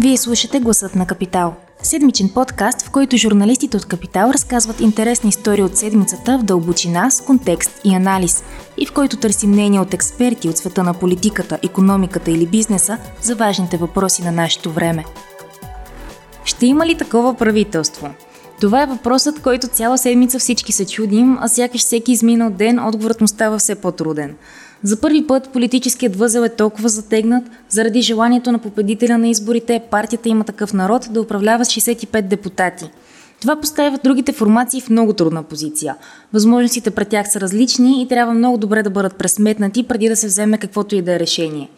Вие слушате Гласът на Капитал. Седмичен подкаст, в който журналистите от Капитал разказват интересни истории от седмицата в дълбочина, с контекст и анализ, и в който търсим мнение от експерти от света на политиката, економиката или бизнеса за важните въпроси на нашето време. Ще има ли такова правителство? Това е въпросът, който цяла седмица всички се чудим, а сякаш всеки изминал ден отговорът му става все по-труден. За първи път политическият възел е толкова затегнат заради желанието на победителя на изборите партията има такъв народ да управлява с 65 депутати. Това поставя другите формации в много трудна позиция. Възможностите пред тях са различни и трябва много добре да бъдат пресметнати преди да се вземе каквото и да е решение.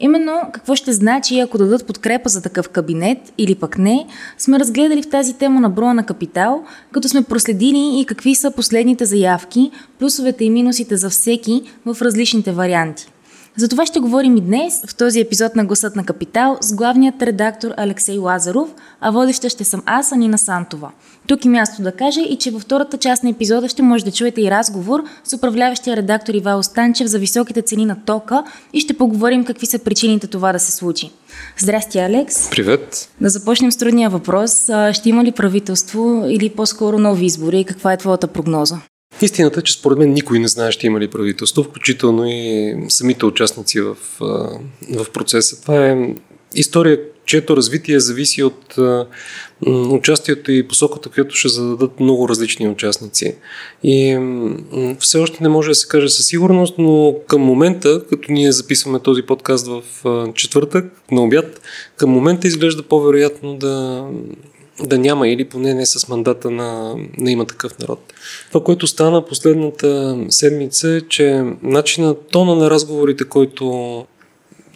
Именно какво ще значи, ако дадат подкрепа за такъв кабинет или пък не, сме разгледали в тази тема на броя на капитал, като сме проследили и какви са последните заявки, плюсовете и минусите за всеки в различните варианти. За това ще говорим и днес в този епизод на Гласът на Капитал с главният редактор Алексей Лазаров, а водеща ще съм аз, Анина Сантова. Тук е място да кажа и че във втората част на епизода ще може да чуете и разговор с управляващия редактор Ивайло Станчев за високите цени на тока и ще поговорим какви са причините това да се случи. Здрасти, Алекс. Привет. Да започнем с трудния въпрос. Ще има ли правителство или по-скоро нови избори? Каква е твоята прогноза? Истината е, че според мен никой не знае ще има ли правителство, включително и самите участници в, в процеса. Това е история, чието развитие зависи от участието и посоката, която ще зададат много различни участници. И все още не може да се каже със сигурност, но към момента, като ние записваме този подкаст в четвъртък на обяд, към момента изглежда по-вероятно да, да няма или поне не с мандата на, на има такъв народ. Това, което стана последната седмица е, че начина, тона на разговорите, който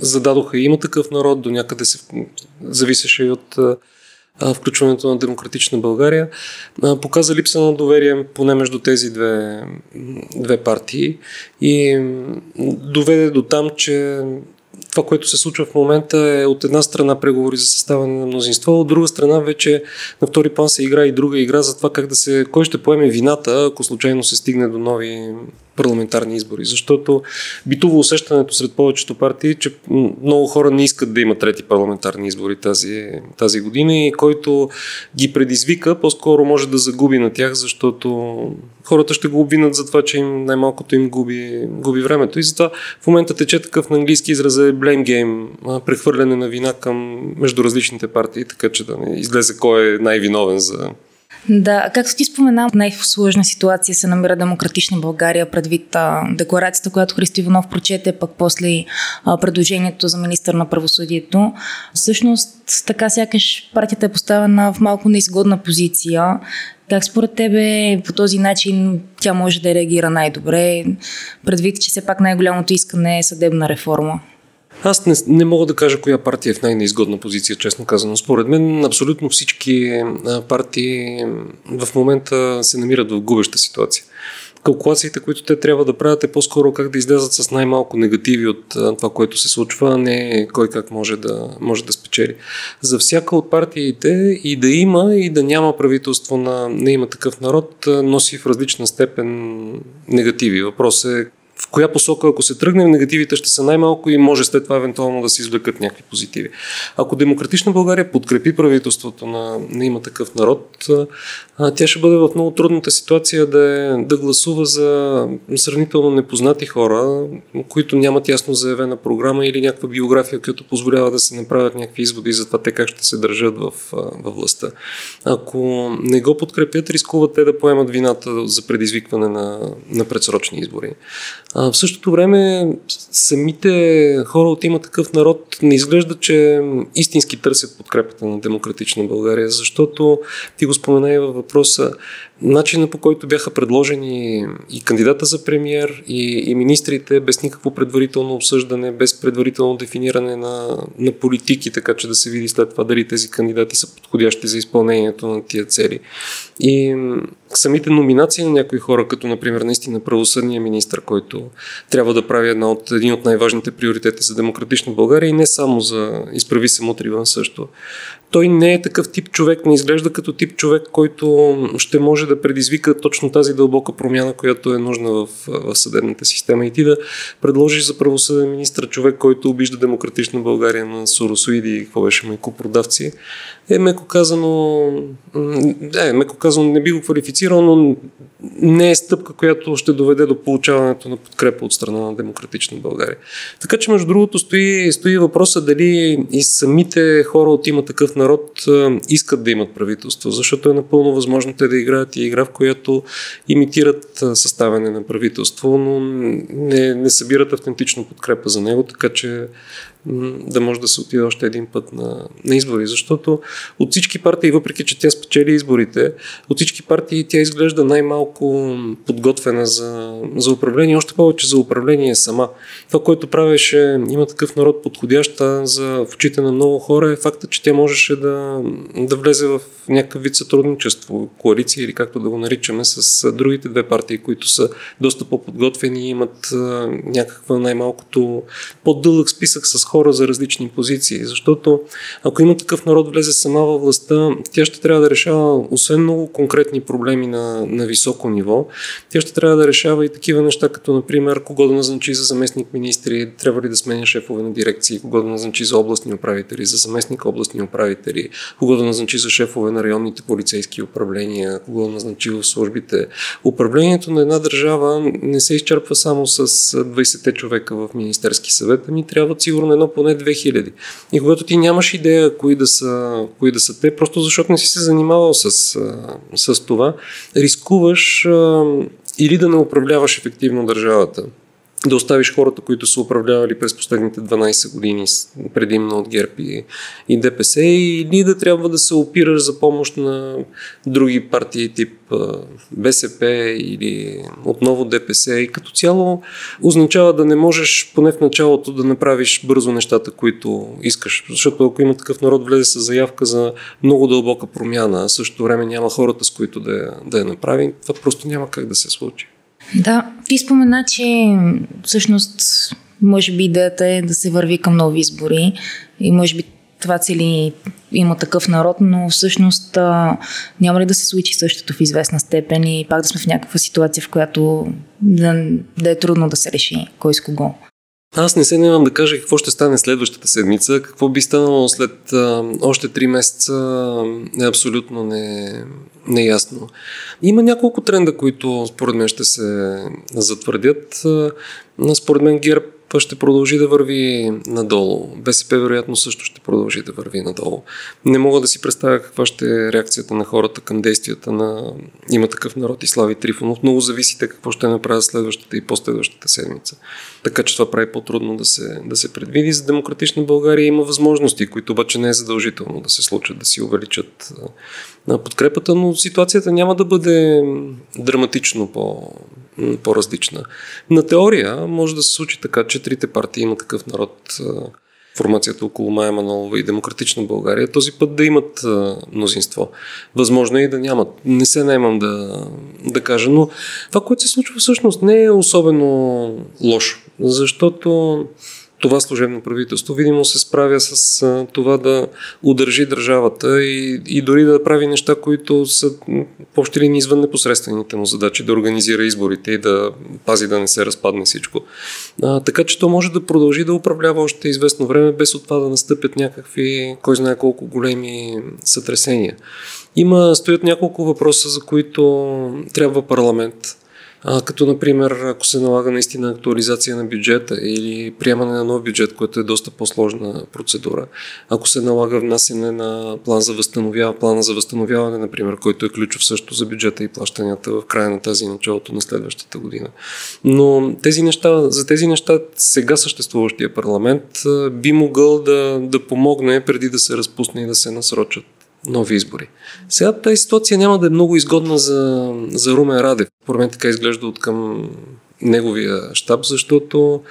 зададоха има такъв народ, до някъде се зависеше и от включването на демократична България, показа липса на доверие поне между тези две, две партии и доведе до там, че това, което се случва в момента е от една страна преговори за съставане на мнозинство, от друга страна вече на втори план се игра и друга игра за това как да се, кой ще поеме вината, ако случайно се стигне до нови парламентарни избори. Защото битово усещането сред повечето партии, че много хора не искат да има трети парламентарни избори тази, тази година и който ги предизвика, по-скоро може да загуби на тях, защото хората ще го обвинат за това, че им най-малкото им губи, губи времето. И затова в момента тече такъв на английски израз е blame game, прехвърляне на вина към между различните партии, така че да не излезе кой е най-виновен за да, както ти спомена, най-сложна ситуация се намира демократична България предвид а, декларацията, която Христо Иванов прочете, пък после а, предложението за министър на правосъдието. Всъщност, така сякаш партията е поставена в малко неизгодна позиция. Как според тебе по този начин тя може да реагира най-добре, предвид, че все пак най-голямото искане е съдебна реформа? Аз не, не мога да кажа коя партия е в най-неизгодна позиция, честно казано. Според мен абсолютно всички партии в момента се намират в губеща ситуация. Калкулациите, които те трябва да правят е по-скоро как да излязат с най-малко негативи от това, което се случва, а не кой как може да, може да спечели. За всяка от партиите и да има и да няма правителство на не има такъв народ, носи в различна степен негативи. Въпрос е в коя посока, ако се тръгнем, негативите ще са най-малко и може след това евентуално да се извлекат някакви позитиви. Ако Демократична България подкрепи правителството на, на има такъв народ, тя ще бъде в много трудната ситуация да, е, да гласува за сравнително непознати хора, които нямат ясно заявена програма или някаква биография, която позволява да се направят някакви изводи за това те как ще се държат в, в властта. Ако не го подкрепят, рискуват те да поемат вината за предизвикване на, на предсрочни избори. А, в същото време самите хора от има такъв народ не изглежда, че истински търсят подкрепата на демократична България, защото ти го спомена и във въпроса, начина по който бяха предложени и кандидата за премьер, и, и министрите без никакво предварително обсъждане, без предварително дефиниране на, на политики, така че да се види след това дали тези кандидати са подходящи за изпълнението на тия цели. И самите номинации на някои хора, като например наистина правосъдния министр, който трябва да прави една от, един от най-важните приоритети за демократична България и не само за изправи се мутри също той не е такъв тип човек, не изглежда като тип човек, който ще може да предизвика точно тази дълбока промяна, която е нужна в, в съдебната система. И ти да предложиш за правосъден министр човек, който обижда демократична България на соросоиди и какво беше майко продавци, е меко казано, е, меко казано не би го квалифицирал, но не е стъпка, която ще доведе до получаването на подкрепа от страна на демократична България. Така че, между другото, стои, стои въпроса дали и самите хора от има такъв народ искат да имат правителство, защото е напълно възможно те да играят и игра, в която имитират съставяне на правителство, но не, не събират автентично подкрепа за него, така че да може да се отиде още един път на, на избори. Защото от всички партии, въпреки че тя спечели изборите, от всички партии тя изглежда най-малко подготвена за, за управление, още повече за управление сама. Това, което правеше има такъв народ подходяща за в очите на много хора е факта, че тя можеше да, да влезе в някакъв вид сътрудничество, коалиция или както да го наричаме с другите две партии, които са доста по-подготвени и имат някаква най-малкото по-дълъг списък с хора за различни позиции. Защото ако има такъв народ влезе сама във властта, тя ще трябва да решава, освен много конкретни проблеми на, на високо ниво, тя ще трябва да решава и такива неща, като например кого да назначи за заместник министри, трябва ли да сменя шефове на дирекции, кого да назначи за областни управители, за заместник областни управители, кого да назначи за шефове на районните полицейски управления, кого да назначи в службите. Управлението на една държава не се изчерпва само с 20-те човека в Министерски съвет, ами трябва сигурно едно поне 2000. И когато ти нямаш идея кои да са, кои да са те, просто защото не си се занимавал с, с това, рискуваш или да не управляваш ефективно държавата да оставиш хората, които са управлявали през последните 12 години предимно от ГЕРБ и, и ДПС или да трябва да се опираш за помощ на други партии тип БСП или отново ДПС и като цяло означава да не можеш поне в началото да направиш бързо нещата, които искаш. Защото ако има такъв народ влезе с заявка за много дълбока промяна, а също време няма хората с които да да я направи, това просто няма как да се случи. Да, ти спомена, че всъщност може би идеята е да се върви към нови избори и може би това цели има такъв народ, но всъщност а, няма ли да се случи същото в известна степен и пак да сме в някаква ситуация, в която да, да е трудно да се реши кой с кого. Аз не се немам да кажа какво ще стане следващата седмица. Какво би станало след а, още три месеца е абсолютно не, неясно. Има няколко тренда, които според мен ще се затвърдят. Според мен ГЕРБ ще продължи да върви надолу. БСП вероятно също ще продължи да върви надолу. Не мога да си представя каква ще е реакцията на хората към действията на има такъв народ и Слави Трифонов. Много зависите какво ще направят следващата и последващата седмица. Така че това прави по-трудно да се, да се предвиди. За демократична България има възможности, които обаче не е задължително да се случат, да си увеличат на подкрепата, но ситуацията няма да бъде драматично по, по-различна. На теория може да се случи така, че трите партии има такъв народ, формацията около Майя Манолова и Демократична България, този път да имат мнозинство. Възможно е и да нямат. Не се наймам да, да кажа, но това, което се случва всъщност не е особено лошо, защото това служебно правителство видимо се справя с това да удържи държавата и, и дори да прави неща, които са по общи извън непосредствените му задачи, да организира изборите и да пази да не се разпадне всичко. А, така че то може да продължи да управлява още известно време, без от това да настъпят някакви, кой знае колко големи сътресения. Има, стоят няколко въпроса, за които трябва парламент а, като, например, ако се налага наистина актуализация на бюджета или приемане на нов бюджет, което е доста по-сложна процедура. Ако се налага внасяне на план за възстановяване, плана за възстановяване, например, който е ключов също за бюджета и плащанията в края на тази началото на следващата година. Но тези неща, за тези неща сега съществуващия парламент би могъл да, да помогне преди да се разпусне и да се насрочат нови избори. Сега тази ситуация няма да е много изгодна за, за Румен Радев. Поред мен така изглежда от към неговия щаб, защото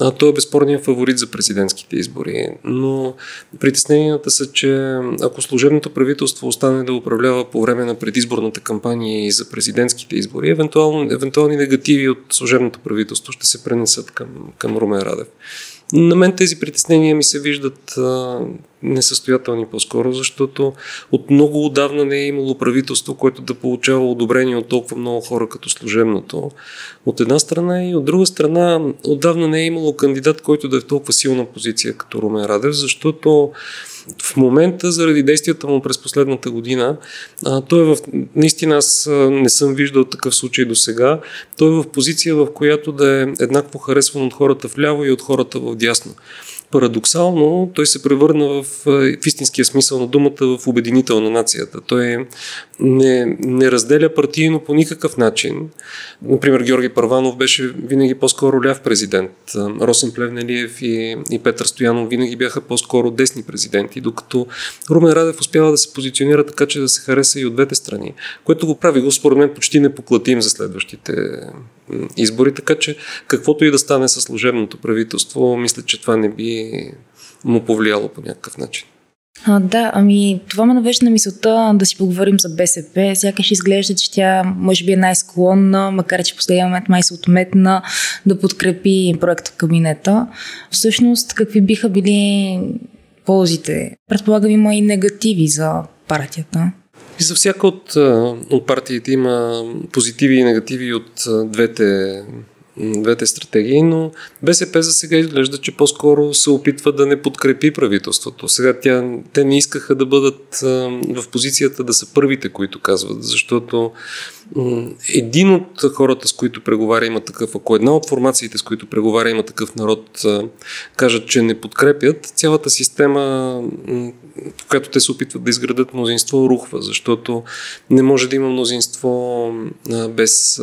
а, той е безспорният фаворит за президентските избори. Но притесненията са, че ако служебното правителство остане да управлява по време на предизборната кампания и за президентските избори, евентуално, евентуални негативи от служебното правителство ще се пренесат към, към Румен Радев. На мен тези притеснения ми се виждат а, несъстоятелни по-скоро, защото от много отдавна не е имало правителство, което да получава одобрение от толкова много хора като служебното. От една страна и от друга страна отдавна не е имало кандидат, който да е в толкова силна позиция като Румен Радев, защото в момента, заради действията му през последната година, а, той е в... Наистина аз не съм виждал такъв случай до сега. Той е в позиция, в която да е еднакво харесван от хората вляво и от хората в дясно. Парадоксално той се превърна в, в истинския смисъл на думата в обединител на нацията. Той не, не разделя партийно по никакъв начин. Например, Георги Първанов беше винаги по-скоро ляв президент. Росен Плевнелиев и, и Петър Стоянов винаги бяха по-скоро десни президенти, докато Румен Радев успява да се позиционира така, че да се хареса и от двете страни, което го прави го според мен почти непоклатим за следващите избори, така че каквото и да стане с служебното правителство, мисля, че това не би му повлияло по някакъв начин. А, да, ами това ме навежда на мисълта да си поговорим за БСП. Сякаш изглежда, че тя може би е най-склонна, макар че в последния момент май се отметна да подкрепи проекта кабинета. Всъщност, какви биха били ползите? Предполагам има и негативи за партията. И за всяка от, от партиите има позитиви и негативи от двете двете стратегии, но БСП за сега изглежда, че по-скоро се опитва да не подкрепи правителството. Сега тя, те не искаха да бъдат в позицията да са първите, които казват, защото един от хората, с които преговаря има такъв, ако една от формациите, с които преговаря има такъв народ, кажат, че не подкрепят, цялата система, в която те се опитват да изградат мнозинство, рухва, защото не може да има мнозинство без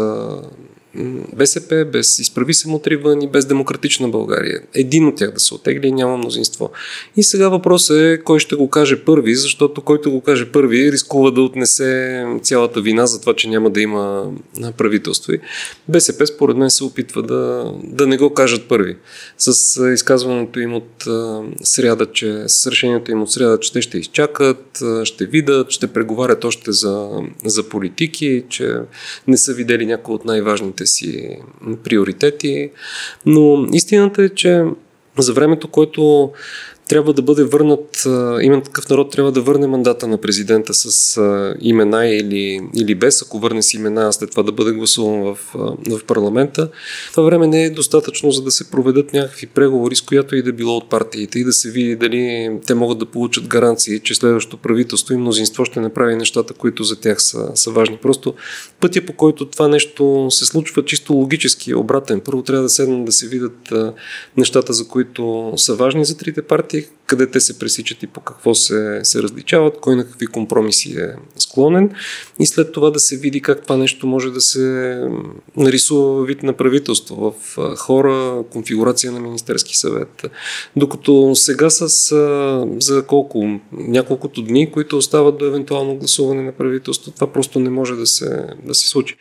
БСП, без изправи се му вън и без демократична България. Един от тях да се отегли няма мнозинство. И сега въпросът е кой ще го каже първи, защото който го каже първи рискува да отнесе цялата вина за това, че няма да има правителство. И БСП според мен се опитва да, да не го кажат първи. С изказването им от сряда, че с решението им от сряда, че те ще изчакат, ще видят, ще преговарят още за, за политики, че не са видели някои от най-важните си приоритети. Но истината е, че за времето, което трябва да бъде върнат, именно такъв народ трябва да върне мандата на президента с имена или, или без, ако върне с имена, след това да бъде гласуван в, в парламента. Това време не е достатъчно, за да се проведат някакви преговори с която и да било от партиите и да се види дали те могат да получат гаранции, че следващото правителство и мнозинство ще направи нещата, които за тях са, са важни. Просто пътя по който това нещо се случва чисто логически е обратен. Първо трябва да седнат да се видят нещата, за които са важни за трите партии партии, къде те се пресичат и по какво се, се различават, кой на какви компромиси е склонен и след това да се види как това нещо може да се нарисува вид на правителство в хора, конфигурация на Министерски съвет. Докато сега с за колко, няколкото дни, които остават до евентуално гласуване на правителство, това просто не може да се, да се случи.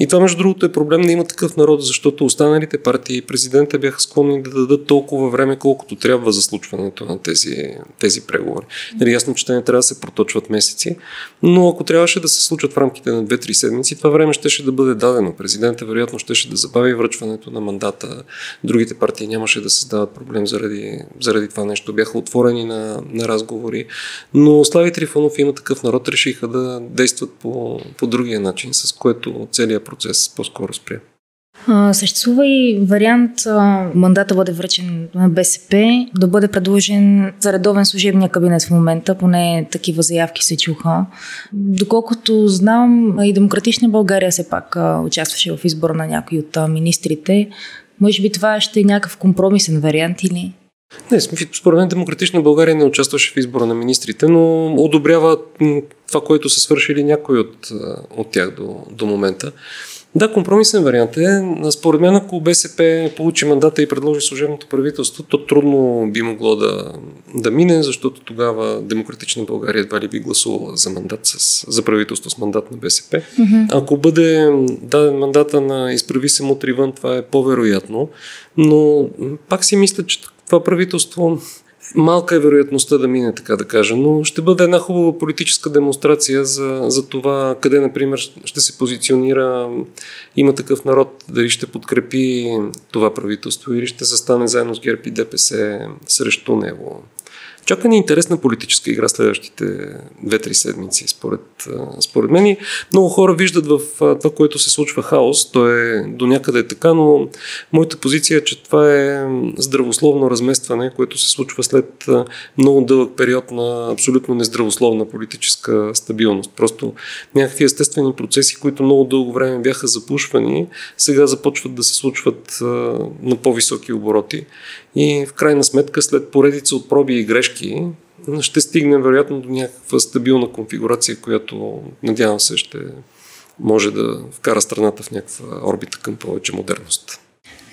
И това, между другото, е проблем да има такъв народ, защото останалите партии и президента бяха склонни да дадат толкова време, колкото трябва за случването на тези, тези преговори. Нали, ясно, че те не трябва да се проточват месеци, но ако трябваше да се случат в рамките на 2-3 седмици, това време щеше да бъде дадено. Президента вероятно щеше да забави връчването на мандата. Другите партии нямаше да създават проблем заради, заради това нещо. Бяха отворени на, на разговори. Но Слави Трифонов има такъв народ, решиха да действат по, по другия начин, с което целият процес по-скоро спря. А, съществува и вариант а, мандата бъде връчен на БСП, да бъде предложен за редовен служебния кабинет в момента, поне такива заявки се чуха. Доколкото знам, и Демократична България все пак а, участваше в избора на някои от а, министрите. Може би това ще е някакъв компромисен вариант или? Не, според мен Демократична България не участваше в избора на министрите, но одобрява това, което са свършили някои от, от тях до, до момента. Да, компромисен вариант е. Според мен, ако БСП получи мандата и предложи служебното правителство, то трудно би могло да, да мине, защото тогава Демократична България едва ли би гласувала за мандат с, за правителство с мандат на БСП. Mm-hmm. Ако бъде даден мандата на изправи се мутри вън, това е по-вероятно. Но пак си мисля, че това правителство малка е вероятността да мине, така да кажа, но ще бъде една хубава политическа демонстрация за, за това къде, например, ще се позиционира има такъв народ, дали ще подкрепи това правителство или ще застане заедно с ГЕРБ и ДПС срещу него. Чака ни интересна политическа игра следващите 2-3 седмици, според, според мен. И много хора виждат в това, което се случва хаос. То е до някъде е така, но моята позиция е, че това е здравословно разместване, което се случва след много дълъг период на абсолютно нездравословна политическа стабилност. Просто някакви естествени процеси, които много дълго време бяха запушвани, сега започват да се случват на по-високи обороти. И в крайна сметка, след поредица от проби и грешки, ще стигнем вероятно до някаква стабилна конфигурация, която надявам се ще може да вкара страната в някаква орбита към повече модерност.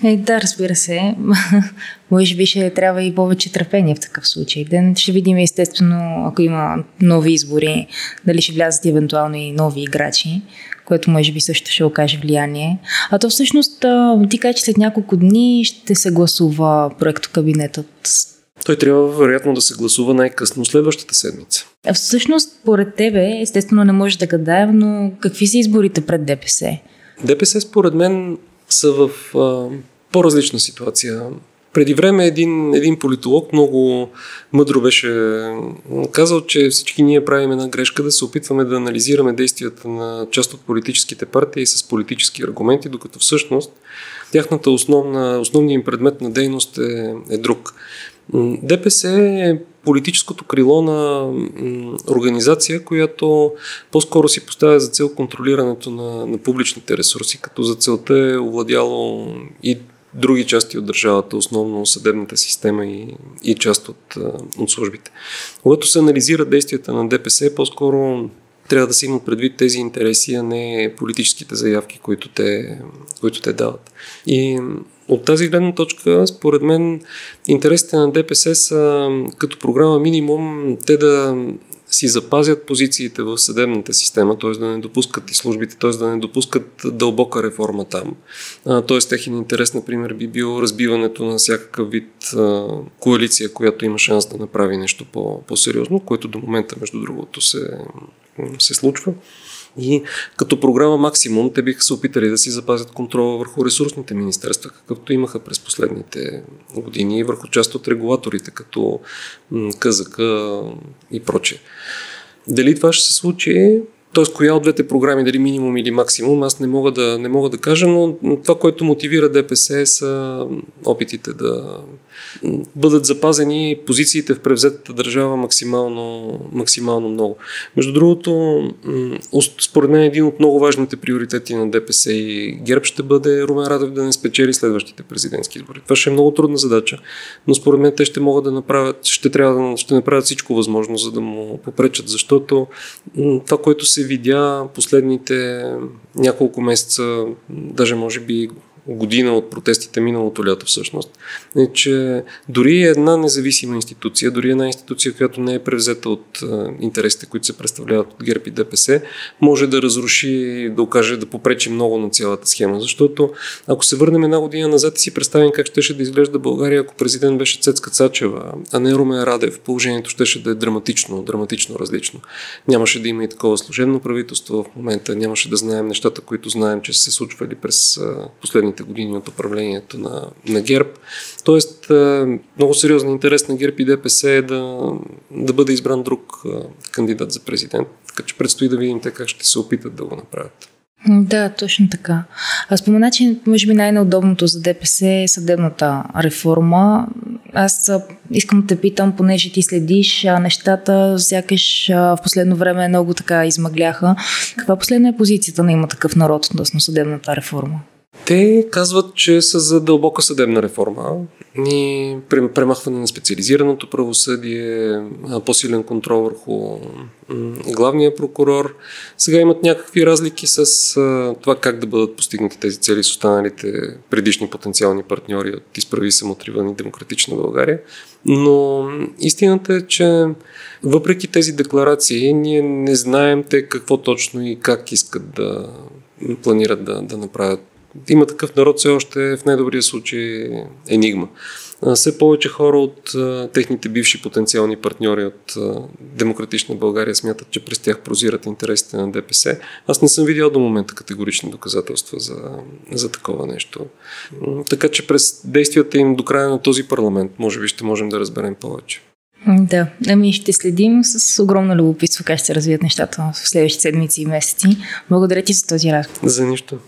Е, да, разбира се. Може би ще трябва и повече търпение в такъв случай. Ден ще видим естествено, ако има нови избори, дали ще влязат евентуално и нови играчи, което може би също ще окаже влияние. А то всъщност ти кажа, че след няколко дни ще се гласува проекто кабинетът. Той трябва вероятно да се гласува най-късно следващата седмица. А всъщност, поред тебе, естествено не може да гадаем, но какви са изборите пред ДПС? ДПС според мен са в а, по-различна ситуация. Преди време един, един политолог много мъдро беше казал, че всички ние правим една грешка да се опитваме да анализираме действията на част от политическите партии с политически аргументи, докато всъщност тяхната основна, основният им предмет на дейност е, е друг. ДПС е политическото крило на организация, която по-скоро си поставя за цел контролирането на, на публичните ресурси, като за целта е овладяло и други части от държавата, основно съдебната система и, и част от, от службите. Когато се анализира действията на ДПС, по-скоро трябва да се имат предвид тези интереси, а не политическите заявки, които те, които те дават. И от тази гледна точка, според мен, интересите на ДПС са като програма минимум те да си запазят позициите в съдебната система, т.е. да не допускат и службите, т.е. да не допускат дълбока реформа там. Т.е. техен интерес, например, би бил разбиването на всякакъв вид коалиция, която има шанс да направи нещо по- по-сериозно, което до момента, между другото, се, се случва. И като програма Максимум, те биха се опитали да си запазят контрола върху ресурсните министерства, какъвто имаха през последните години и върху част от регулаторите, като КЗК и прочее. Дали това ще се случи? Т.е. коя от двете програми, дали минимум или максимум, аз не мога да, не мога да кажа, но това, което мотивира ДПС са опитите да бъдат запазени позициите в превзетата държава максимално, максимално много. Между другото, според мен един от много важните приоритети на ДПС и ГЕРБ ще бъде Румен Радев да не спечели следващите президентски избори. Това ще е много трудна задача, но според мен те ще могат да направят, ще трябва да ще направят всичко възможно, за да му попречат, защото това, което се видя последните няколко месеца, даже може би година от протестите миналото лято всъщност, е, че дори една независима институция, дори една институция, която не е превзета от а, интересите, които се представляват от ГЕРБ и ДПС, може да разруши, да окаже, да попречи много на цялата схема. Защото ако се върнем една година назад и си представим как щеше да изглежда България, ако президент беше Цецка Цачева, а не Румен Радев, положението щеше да е драматично, драматично различно. Нямаше да има и такова служебно правителство в момента, нямаше да знаем нещата, които знаем, че са се случвали през а, последните последните години от управлението на, на ГЕРБ. Тоест, много сериозен интерес на ГЕРБ и ДПС е да, да бъде избран друг кандидат за президент. Така че предстои да видим те как ще се опитат да го направят. Да, точно така. А спомена, че може би най-неудобното за ДПС е съдебната реформа. Аз искам да те питам, понеже ти следиш нещата, сякаш в последно време много така измъгляха. Каква последна е позицията на има такъв народ относно съдебната реформа? Те казват, че са за дълбока съдебна реформа и премахване на специализираното правосъдие, по-силен контрол върху главния прокурор. Сега имат някакви разлики с това как да бъдат постигнати тези цели с останалите предишни потенциални партньори от изправи самотриван и демократична България. Но истината е, че въпреки тези декларации, ние не знаем те какво точно и как искат да планират да, да направят има такъв народ все още в най-добрия случай енигма. Все повече хора от техните бивши потенциални партньори от Демократична България смятат, че през тях прозират интересите на ДПС. Аз не съм видял до момента категорични доказателства за, за такова нещо. Така че през действията им до края на този парламент, може би ще можем да разберем повече. Да, ами ще следим с огромно любопитство как ще се развият нещата в следващите седмици и месеци. Благодаря ти за този разговор. За нищо.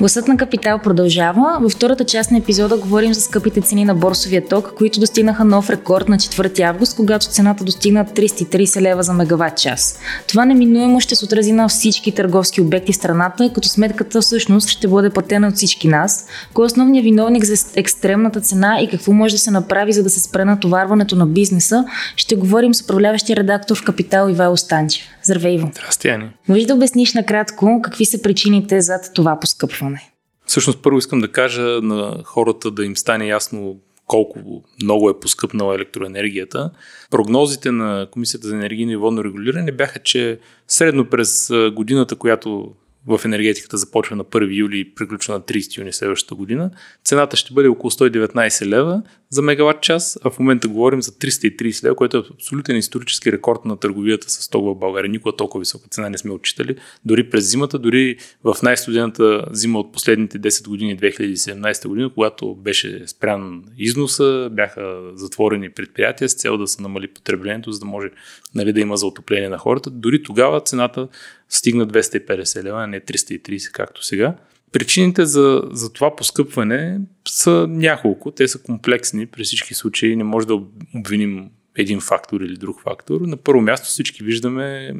Гласът на Капитал продължава. Във втората част на епизода говорим за скъпите цени на борсовия ток, които достигнаха нов рекорд на 4 август, когато цената достигна 330 лева за мегаватт час. Това неминуемо ще се отрази на всички търговски обекти в страната, като сметката всъщност ще бъде платена от всички нас. Кой е основният виновник за екстремната цена и какво може да се направи, за да се спре натоварването на бизнеса, ще говорим с управляващия редактор в Капитал Ивайло Станчев. Здравей, Иво. Здрасти, Ани. Може да обясниш накратко какви са причините зад това поскъпване? Всъщност първо искам да кажа на хората да им стане ясно колко много е поскъпнала електроенергията. Прогнозите на Комисията за енергийно и водно регулиране бяха, че средно през годината, която в енергетиката започва на 1 юли и приключва на 30 юни следващата година. Цената ще бъде около 119 лева за мегаватт час, а в момента говорим за 330 лева, което е абсолютен исторически рекорд на търговията с ток в България. Никога толкова висока цена не сме отчитали. Дори през зимата, дори в най-студената зима от последните 10 години, 2017 година, когато беше спрян износа, бяха затворени предприятия с цел да се намали потреблението, за да може нали, да има за отопление на хората. Дори тогава цената стигна 250 лева, а не 330, както сега. Причините за, за това поскъпване са няколко. Те са комплексни. При всички случаи не може да обвиним един фактор или друг фактор. На първо място всички виждаме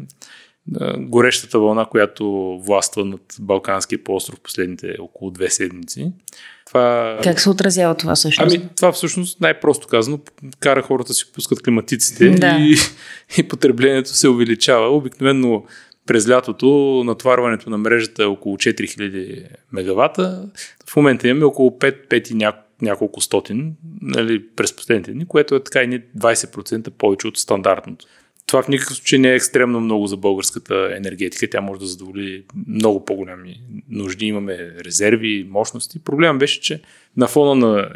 горещата вълна, която властва над Балканския полуостров последните около две седмици. Това... Как се отразява това всъщност? Ами, това всъщност най-просто казано кара хората си пускат климатиците да. и, и потреблението се увеличава. Обикновено през лятото натварването на мрежата е около 4000 мегавата. В момента имаме около 5-5 и няко, няколко стотин нали, през последните дни, което е така и 20% повече от стандартното. Това в никакъв случай не е екстремно много за българската енергетика. Тя може да задоволи много по-голями нужди. Имаме резерви, мощности. Проблемът беше, че на фона на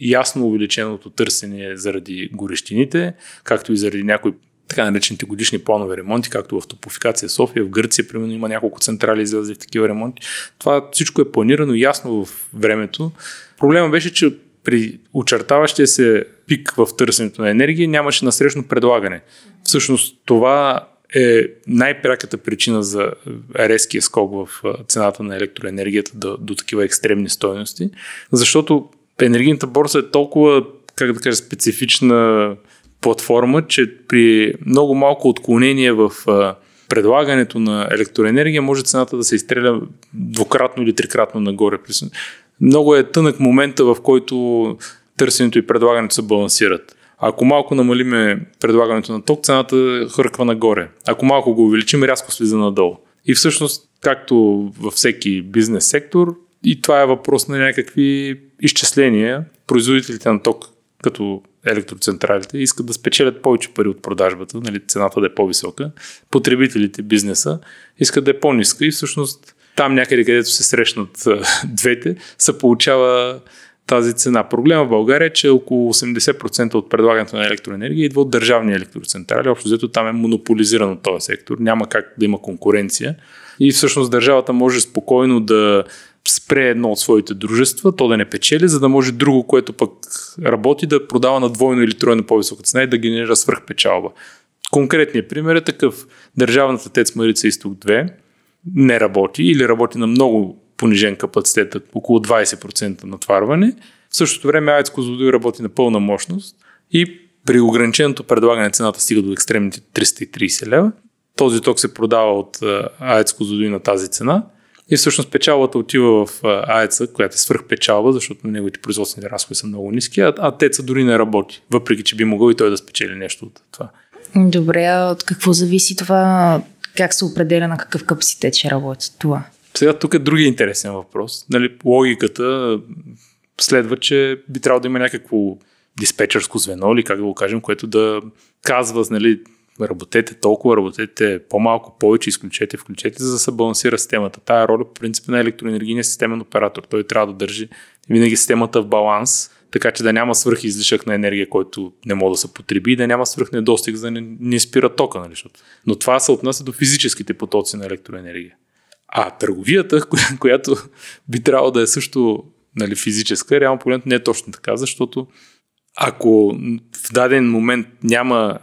ясно увеличеното търсене заради горещините, както и заради някои така наречените годишни планове ремонти, както в Топофикация София, в Гърция, примерно има няколко централи излезе в такива ремонти. Това всичко е планирано ясно в времето. Проблема беше, че при очертаващия се пик в търсенето на енергия нямаше насрещно предлагане. Всъщност това е най-пряката причина за резкия скок в цената на електроенергията до, до такива екстремни стоености, защото енергийната борса е толкова, как да кажа, специфична платформа, че при много малко отклонение в предлагането на електроенергия може цената да се изстреля двукратно или трикратно нагоре. Много е тънък момента, в който търсенето и предлагането се балансират. Ако малко намалиме предлагането на ток, цената хърква нагоре. Ако малко го увеличим, рязко слиза надолу. И всъщност, както във всеки бизнес сектор, и това е въпрос на някакви изчисления. Производителите на ток, като електроцентралите искат да спечелят повече пари от продажбата, нали, цената да е по-висока. Потребителите, бизнеса искат да е по-ниска и всъщност там някъде, където се срещнат двете, се получава тази цена. Проблема в България е, че около 80% от предлагането на електроенергия идва от държавни електроцентрали. Общо взето там е монополизиран този сектор. Няма как да има конкуренция. И всъщност държавата може спокойно да спре едно от своите дружества, то да не печели, за да може друго, което пък работи, да продава на двойно или тройно по-висока цена и да генерира свръхпечалба. Конкретният пример е такъв. Държавната ТЕЦ Марица Изток 2 не работи или работи на много понижен капацитет, около 20% натварване. В същото време АЕЦ Козлодуй работи на пълна мощност и при ограниченото предлагане цената стига до екстремните 330 лева. Този ток се продава от АЕЦ Козлодуй на тази цена – и всъщност печалбата отива в АЕЦа, която е свръхпечалба, защото неговите производствени разходи са много ниски, а, а ТЕЦа дори не работи, въпреки че би могъл и той да спечели нещо от това. Добре, а от какво зависи това? Как се определя на какъв капацитет ще работи това? Сега тук е другия интересен въпрос. Нали, логиката следва, че би трябвало да има някакво диспетчерско звено или как да го кажем, което да казва нали, работете толкова, работете по-малко, повече, изключете, включете, за да се балансира системата. Тая роля по принцип на електроенергийния системен оператор. Той трябва да държи винаги системата в баланс, така че да няма свръх излишък на енергия, който не може да се потреби и да няма свръх недостиг, за да не, не спира тока. Нали? Но това се отнася до физическите потоци на електроенергия. А търговията, която би трябвало да е също нали, физическа, реално погледнато не е точно така, защото ако в даден момент няма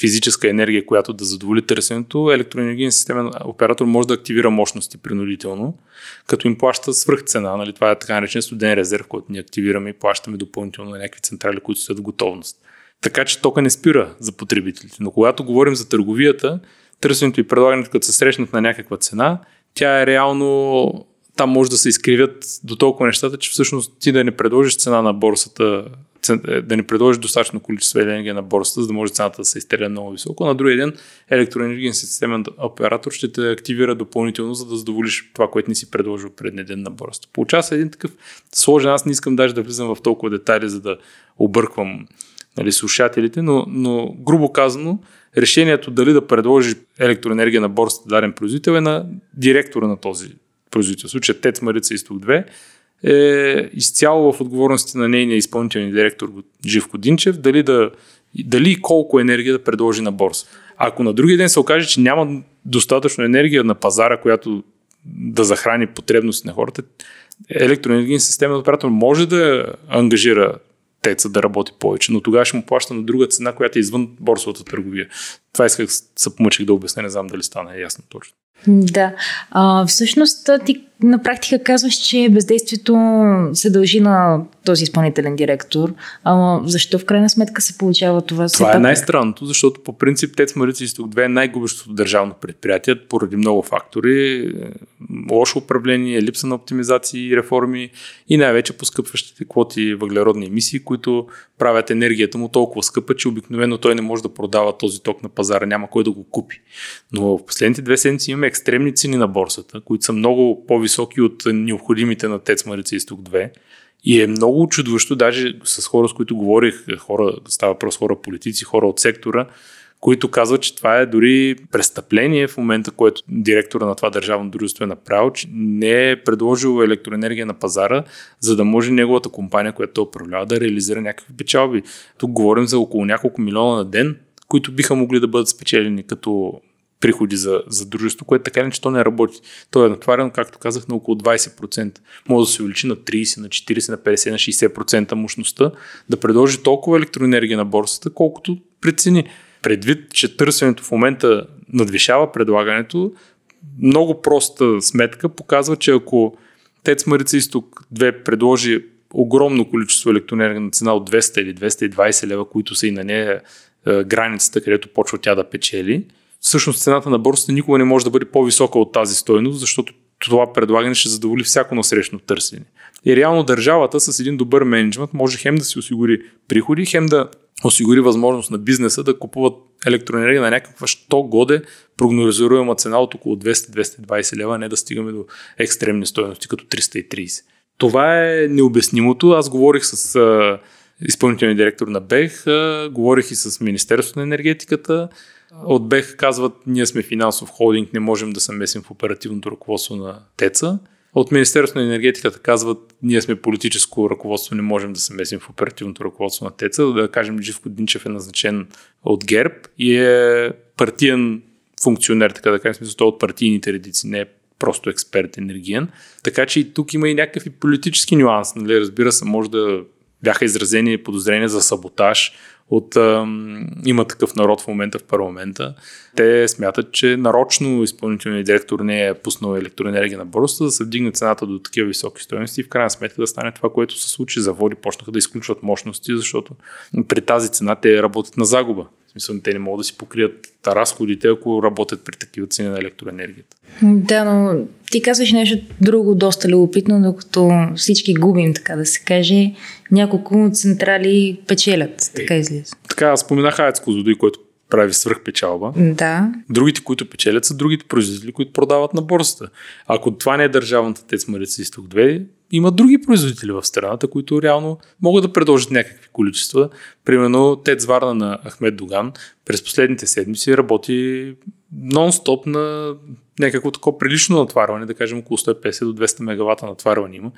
физическа енергия, която да задоволи търсенето, електроенергиен системен оператор може да активира мощности принудително, като им плаща свръхцена. Нали? Това е така наречен студен резерв, който ни активираме и плащаме допълнително на някакви централи, които са в готовност. Така че тока не спира за потребителите. Но когато говорим за търговията, търсенето и предлагането, като се срещнат на някаква цена, тя е реално там може да се изкривят до толкова нещата, че всъщност ти да не предложиш цена на борсата да ни предложи достатъчно количество енергия на борсата, за да може цената да се изтеля много високо. На другия ден електроенергиен системен оператор ще те активира допълнително, за да задоволиш това, което ни си предложил предния ден на борсата. Получава се един такъв сложен. Аз не искам даже да влизам в толкова детайли, за да обърквам нали, слушателите, но, но грубо казано, решението дали да предложи електроенергия на борсата даден производител е на директора на този производител. В случая ТЕЦ Марица Изток 2 е изцяло в отговорности на нейния изпълнителен директор Живко Динчев, дали, да, дали и колко енергия да предложи на борса. Ако на другия ден се окаже, че няма достатъчно енергия на пазара, която да захрани потребности на хората, електроенергиен системен оператор може да ангажира теца да работи повече, но тогава ще му плаща на друга цена, която е извън борсовата търговия. Това исках, се помъчих да обясня, не знам дали стана ясно точно. Да. А, всъщност ти на практика казваш, че бездействието се дължи на този изпълнителен директор. А защо в крайна сметка се получава това? Това е най-странното, защото по принцип ТЕЦ Марица Изток 2 е най-губещото държавно предприятие поради много фактори. Лошо управление, липса на оптимизации и реформи и най-вече поскъпващите квоти въглеродни емисии, които правят енергията му толкова скъпа, че обикновено той не може да продава този ток на пазара, няма кой да го купи. Но в последните две седмици имаме екстремни цени на борсата, които са много по-високи от необходимите на ТЕЦ Марица Изток 2. И е много чудващо, даже с хора, с които говорих, хора, става въпрос хора политици, хора от сектора, които казват, че това е дори престъпление в момента, което директора на това държавно дружество е направил, че не е предложил електроенергия на пазара, за да може неговата компания, която управлява, да реализира някакви печалби. Тук говорим за около няколко милиона на ден, които биха могли да бъдат спечелени като приходи за, за дружество, което така не, че то не работи. То е натварено, както казах, на около 20%. Може да се увеличи на 30, на 40, на 50, на 60% мощността, да предложи толкова електроенергия на борсата, колкото прецени. Предвид, че търсенето в момента надвишава предлагането, много проста сметка показва, че ако ТЕЦ Марица Изток 2 предложи огромно количество електроенергия на цена от 200 или 220 лева, които са и на нея е, границата, където почва тя да печели, всъщност цената на борсата никога не може да бъде по-висока от тази стойност, защото това предлагане ще задоволи всяко насрещно търсене. И реално държавата с един добър менеджмент може хем да си осигури приходи, хем да осигури възможност на бизнеса да купуват електроенергия на някаква що годе прогнозируема цена от около 200-220 лева, не да стигаме до екстремни стоености като 330. Това е необяснимото. Аз говорих с а, изпълнителния директор на БЕХ, говорих и с Министерството на енергетиката. От БЕХ казват, ние сме финансов холдинг, не можем да се месим в оперативното ръководство на ТЕЦа. От Министерството на енергетиката казват, ние сме политическо ръководство, не можем да се месим в оперативното ръководство на ТЕЦа. Да кажем, Живко Динчев е назначен от ГЕРБ и е партиен функционер, така да кажем, смисъл, той е от партийните редици, не е просто експерт енергиен. Така че и тук има и някакви политически нюанс. Нали? Разбира се, може да бяха изразени подозрения за саботаж от има такъв народ в момента в парламента. Те смятат, че нарочно изпълнителният директор не е пуснал електроенергия на борсата, да се вдигне цената до такива високи стоености и в крайна сметка да стане това, което се случи. Заводи почнаха да изключват мощности, защото при тази цена те работят на загуба. В смисъл, те не могат да си покрият разходите, ако работят при такива цени на електроенергията. Да, но ти казваш нещо друго доста любопитно, докато всички губим, така да се каже. Няколко централи печелят, така излиза. Така, споменах Аец Козлодой, който прави свръхпечалба. Да. Другите, които печелят, са другите производители, които продават на борсата. Ако това не е държавната ТЕЦ Марица Изток 2, има други производители в страната, които реално могат да предложат някакви количества. Примерно ТЕЦ Варна на Ахмед Доган през последните седмици работи нон-стоп на някакво такова прилично натварване, да кажем около 150 до 200 мегавата натварване има.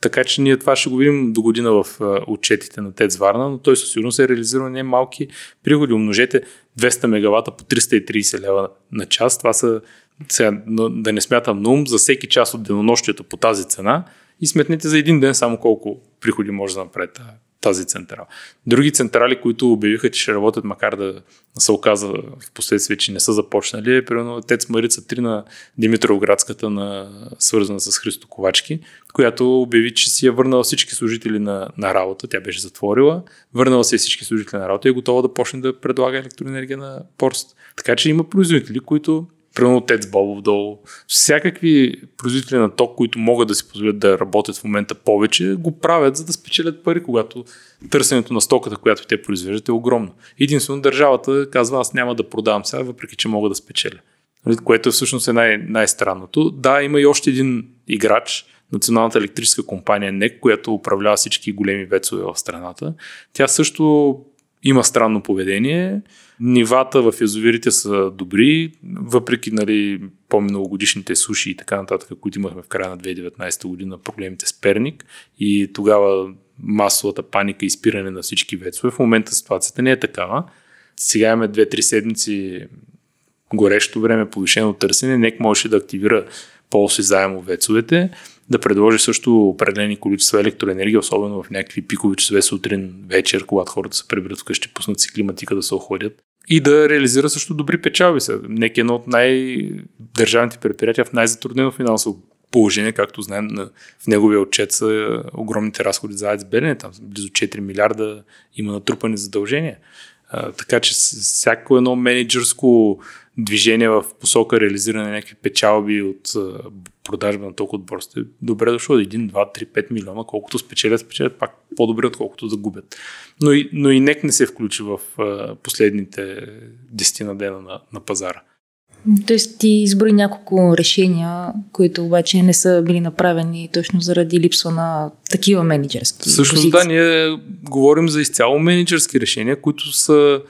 Така че ние това ще го видим до година в отчетите на ТЕЦ Варна, но той със сигурност е реализирал не малки приходи. Умножете 200 мегавата по 330 лева на час. Това са сега, да не смятам на ум, за всеки час от денонощията по тази цена и сметнете за един ден само колко приходи може да направите тази централа. Други централи, които обявиха, че ще работят, макар да се оказа в последствие, че не са започнали, е примерно Тец Марица 3 на Димитровградската, на, свързана с Христо Ковачки, която обяви, че си е върнала всички служители на, на работа, тя беше затворила, върнала се всички служители на работа и е готова да почне да предлага електроенергия на Порст. Така че има производители, които примерно Тец Бобов долу, всякакви производители на ток, които могат да си позволят да работят в момента повече, го правят, за да спечелят пари, когато търсенето на стоката, която те произвеждат е огромно. Единствено държавата казва, аз няма да продавам сега, въпреки че мога да спечеля. Нали, което всъщност е най- най-странното. Да, има и още един играч, Националната електрическа компания НЕК, която управлява всички големи вецове в страната. Тя също има странно поведение. Нивата в язовирите са добри, въпреки нали, по-миналогодишните суши и така нататък, които имахме в края на 2019 година, проблемите с Перник и тогава масовата паника и спиране на всички вецове. В момента ситуацията не е такава. Сега имаме 2-3 седмици горещо време, повишено търсене. НЕК можеше да активира по-осезаемо вецовете да предложи също определени количества електроенергия, особено в някакви пикови часове сутрин, вечер, когато хората се приберат вкъщи, пуснат си климатика да се охладят. И да реализира също добри печалби. Неки е едно от най-държавните предприятия в най-затруднено финансово положение, както знаем, в неговия отчет са огромните разходи за АЕЦ Белене, там близо 4 милиарда има натрупани задължения. Така че всяко едно менеджерско движение в посока реализиране на някакви печалби от продажба на толкова от борсите, добре дошло 1, 2, 3, 5 милиона, колкото спечелят, спечелят пак по-добре, отколкото да губят. Но и, но и НЕК не се включи в последните 10 на дена на, на пазара. Тоест ти изброи няколко решения, които обаче не са били направени точно заради липса на такива менеджерски Всъщност да, ние говорим за изцяло менеджерски решения, които са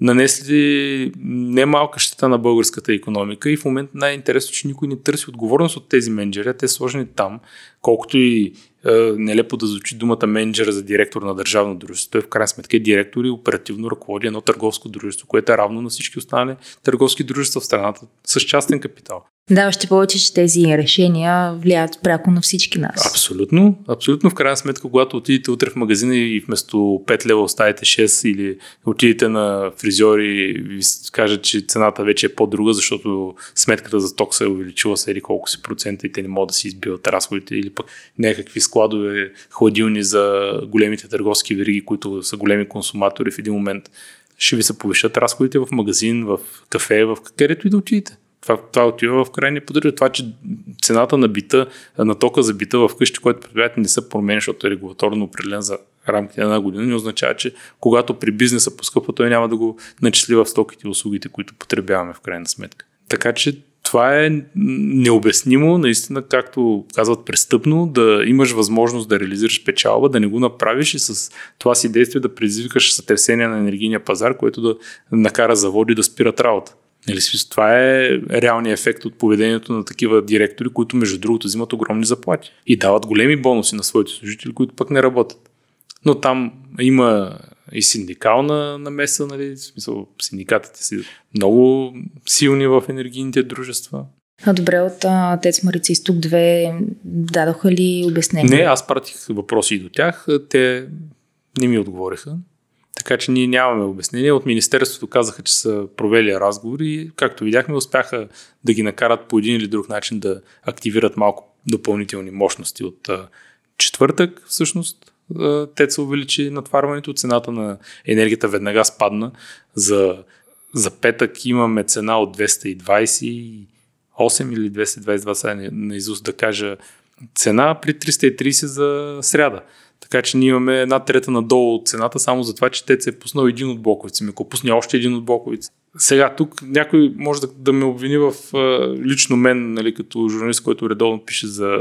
нанесли немалка щета на българската економика и в момента най-интересно, че никой не търси отговорност от тези менеджери, те са сложени там, колкото и нелепо да звучи думата менеджера за директор на държавно дружество. Той в крайна сметка е директор и оперативно ръководи едно търговско дружество, което е равно на всички останали търговски дружества в страната с частен капитал. Да, още повече, че тези решения влияят пряко на всички нас. Абсолютно. Абсолютно. В крайна сметка, когато отидете утре в магазина и вместо 5 лева оставите 6 или отидете на фризьор и ви кажат, че цената вече е по-друга, защото сметката за ток се е увеличила с колко си процента и те не могат да си избиват разходите или пък някакви складове, хладилни за големите търговски вериги, които са големи консуматори в един момент ще ви се повишат разходите в магазин, в кафе, в където и да отидете. Това, това отива в крайния поддържа. Това, че цената на бита, на тока за бита в къщи, който предприятие не се променя, защото е регулаторно определен за рамките на една година, не означава, че когато при бизнеса поскъпва, той няма да го начисли в стоките и услугите, които потребяваме в крайна сметка. Така че това е необяснимо, наистина, както казват, престъпно, да имаш възможност да реализираш печалба, да не го направиш и с това си действие да предизвикаш сътресение на енергийния пазар, което да накара заводи да спират работа. Нали, това е реалният ефект от поведението на такива директори, които между другото взимат огромни заплати и дават големи бонуси на своите служители, които пък не работят. Но там има и синдикална намеса, нали, в смисъл синдикатите си много силни в енергийните дружества. А добре, от Тец Марица Изток 2 дадоха ли обяснение? Не, аз пратих въпроси и до тях. Те не ми отговориха. Така че ние нямаме обяснение. От Министерството казаха, че са провели разговори и, както видяхме, успяха да ги накарат по един или друг начин да активират малко допълнителни мощности от четвъртък, всъщност. Те се увеличи натварването, цената на енергията веднага спадна. За, за петък имаме цена от 228 или 222, сега на изуст да кажа цена при 330 за сряда. Така че ние имаме една трета надолу от цената, само за това, че те се е пуснал един от блоковици. Ми ако пусне още един от блоковици, сега тук някой може да, да ме обвини в лично мен, нали, като журналист, който редовно пише за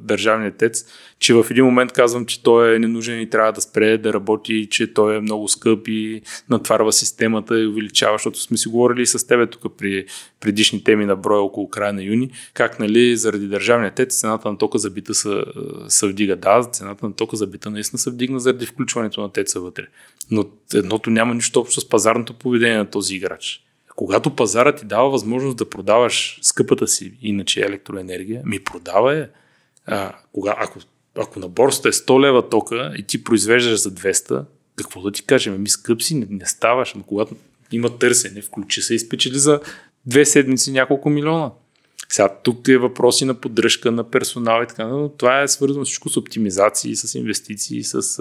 държавния тец, че в един момент казвам, че той е ненужен и трябва да спре да работи, че той е много скъп и натварва системата и увеличава, защото сме си говорили с тебе тук при предишни теми на броя около края на юни, как нали, заради държавния тец цената на тока за бита се, се вдига. Да, цената на тока за бита наистина се вдигна заради включването на теца вътре. Но едното няма нищо общо с пазарното поведение на този играч когато пазарът ти дава възможност да продаваш скъпата си иначе електроенергия, ми продава е. А, кога, ако, ако на борсата е 100 лева тока и ти произвеждаш за 200, какво да ти кажем? Ми скъп си, не, не ставаш. Но когато има търсене, включи се и спечели за две седмици няколко милиона. Сега тук е въпроси на поддръжка на персонал и така, но това е свързано всичко с оптимизации, с инвестиции, с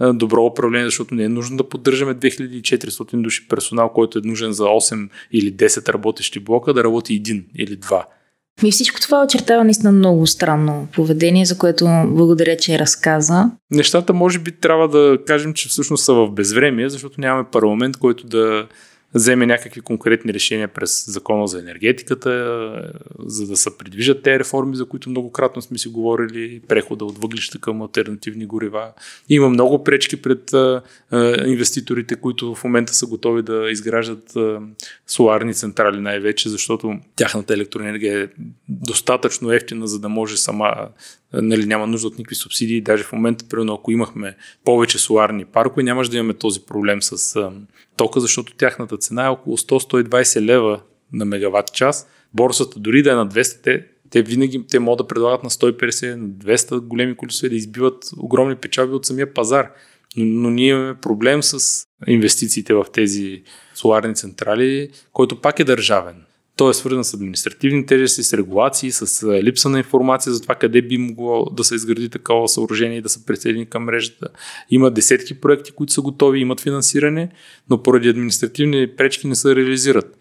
а, добро управление, защото не е нужно да поддържаме 2400 души персонал, който е нужен за 8 или 10 работещи блока, да работи един или два. И всичко това очертава наистина много странно поведение, за което благодаря, че разказа. Нещата може би трябва да кажем, че всъщност са в безвремие, защото нямаме парламент, който да вземе някакви конкретни решения през закона за енергетиката, за да се придвижат тези реформи, за които многократно сме си говорили, прехода от въглища към альтернативни горива. Има много пречки пред а, а, инвеститорите, които в момента са готови да изграждат а, соларни централи най-вече, защото тяхната електроенергия е достатъчно ефтина, за да може сама нали, няма нужда от никакви субсидии. Даже в момента, примерно, ако имахме повече соларни паркове, нямаше да имаме този проблем с а, тока, защото тяхната цена е около 100-120 лева на мегаватт час. Борсата дори да е на 200, те, те винаги те могат да предлагат на 150, на 200 големи количества и да избиват огромни печалби от самия пазар. Но, но ние имаме проблем с инвестициите в тези соларни централи, който пак е държавен. Той е свързан с административни тежести, с регулации, с липса на информация за това къде би могло да се изгради такова съоръжение и да се присъедини към мрежата. Има десетки проекти, които са готови, имат финансиране, но поради административни пречки не се реализират.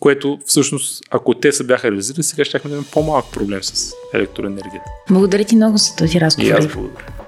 Което всъщност, ако те са бяха реализирани, сега ще имаме по-малък проблем с електроенергията. Благодаря ти много за този разговор. И аз благодаря.